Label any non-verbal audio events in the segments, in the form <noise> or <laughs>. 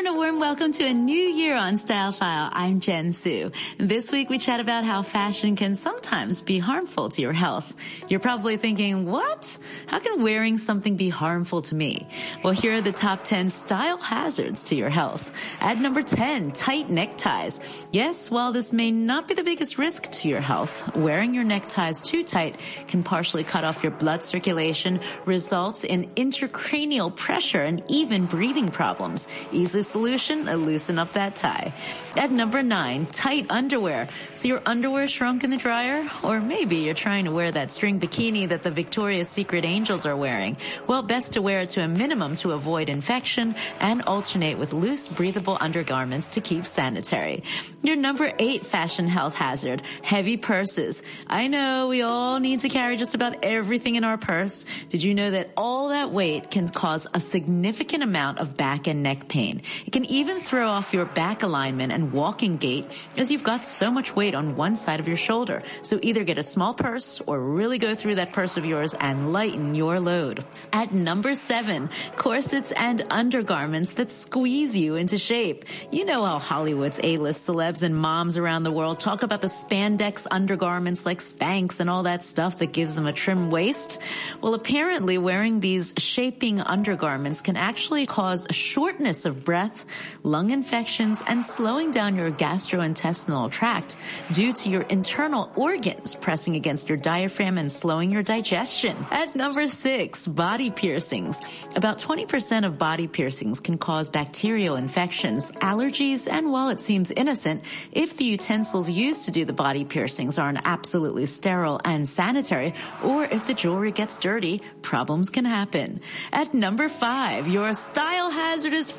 and a warm welcome to a new year on Style File. I'm Jen Su. This week we chat about how fashion can sometimes be harmful to your health. You're probably thinking, what? How can wearing something be harmful to me? Well, here are the top 10 style hazards to your health. At number 10, tight neckties. Yes, while this may not be the biggest risk to your health, wearing your neckties too tight can partially cut off your blood circulation, results in intracranial pressure and even breathing problems. Easy solution, loosen up that tie. At number nine, tight underwear. So your underwear shrunk in the dryer? Or maybe you're trying to wear that string bikini that the Victoria's Secret angels are wearing. Well, best to wear it to a minimum to avoid infection and alternate with loose breathable undergarments to keep sanitary. Your number eight fashion health hazard, heavy purses. I know we all need to carry just about everything in our purse. Did you know that all that weight can cause a significant amount of back and neck pain? It can even throw off your back alignment and walking gait as you've got so much weight on one side of your shoulder. So either get a small purse or really go through that purse of yours and lighten your load. At number seven, corsets and undergarments that squeeze you into shape. You know how Hollywood's A-list celebs and moms around the world talk about the spandex undergarments like Spanx and all that stuff that gives them a trim waist. Well, apparently wearing these shaping undergarments can actually cause a shortness of of breath, lung infections, and slowing down your gastrointestinal tract due to your internal organs pressing against your diaphragm and slowing your digestion. At number six, body piercings. About 20% of body piercings can cause bacterial infections, allergies, and while it seems innocent, if the utensils used to do the body piercings aren't absolutely sterile and sanitary, or if the jewelry gets dirty, problems can happen. At number five, your style hazard is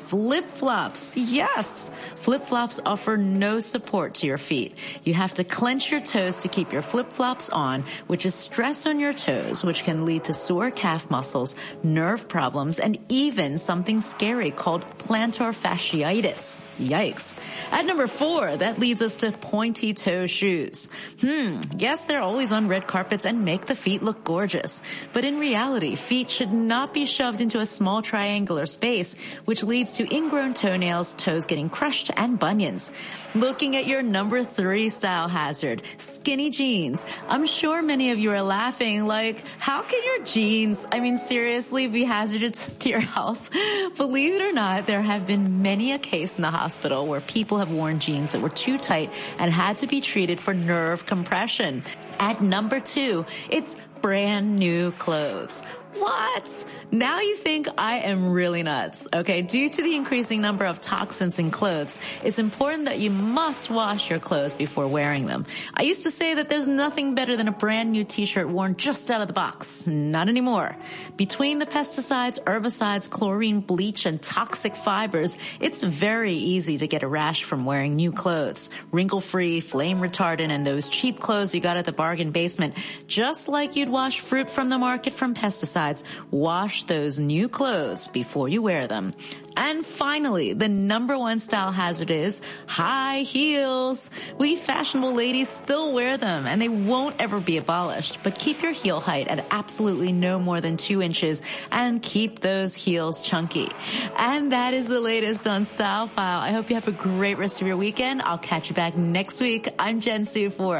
flip-flops. Yes. Flip-flops offer no support to your feet. You have to clench your toes to keep your flip-flops on, which is stress on your toes, which can lead to sore calf muscles, nerve problems, and even something scary called plantar fasciitis. Yikes. At number four, that leads us to pointy toe shoes. Hmm, yes, they're always on red carpets and make the feet look gorgeous. But in reality, feet should not be shoved into a small triangular space, which leads to ingrown toenails, toes getting crushed, and bunions. Looking at your number three style hazard, skinny jeans. I'm sure many of you are laughing like, how can your jeans, I mean, seriously be hazardous to <laughs> your health? Believe it or not, there have been many a case in the hospital where people have worn jeans that were too tight and had to be treated for nerve compression. At number two, it's brand new clothes. What? Now you think I am really nuts. Okay. Due to the increasing number of toxins in clothes, it's important that you must wash your clothes before wearing them. I used to say that there's nothing better than a brand new t-shirt worn just out of the box. Not anymore. Between the pesticides, herbicides, chlorine, bleach, and toxic fibers, it's very easy to get a rash from wearing new clothes. Wrinkle free, flame retardant, and those cheap clothes you got at the bargain basement, just like you'd wash fruit from the market from pesticides wash those new clothes before you wear them. And finally, the number one style hazard is high heels. We fashionable ladies still wear them and they won't ever be abolished, but keep your heel height at absolutely no more than two inches and keep those heels chunky. And that is the latest on Style File. I hope you have a great rest of your weekend. I'll catch you back next week. I'm Jen Su for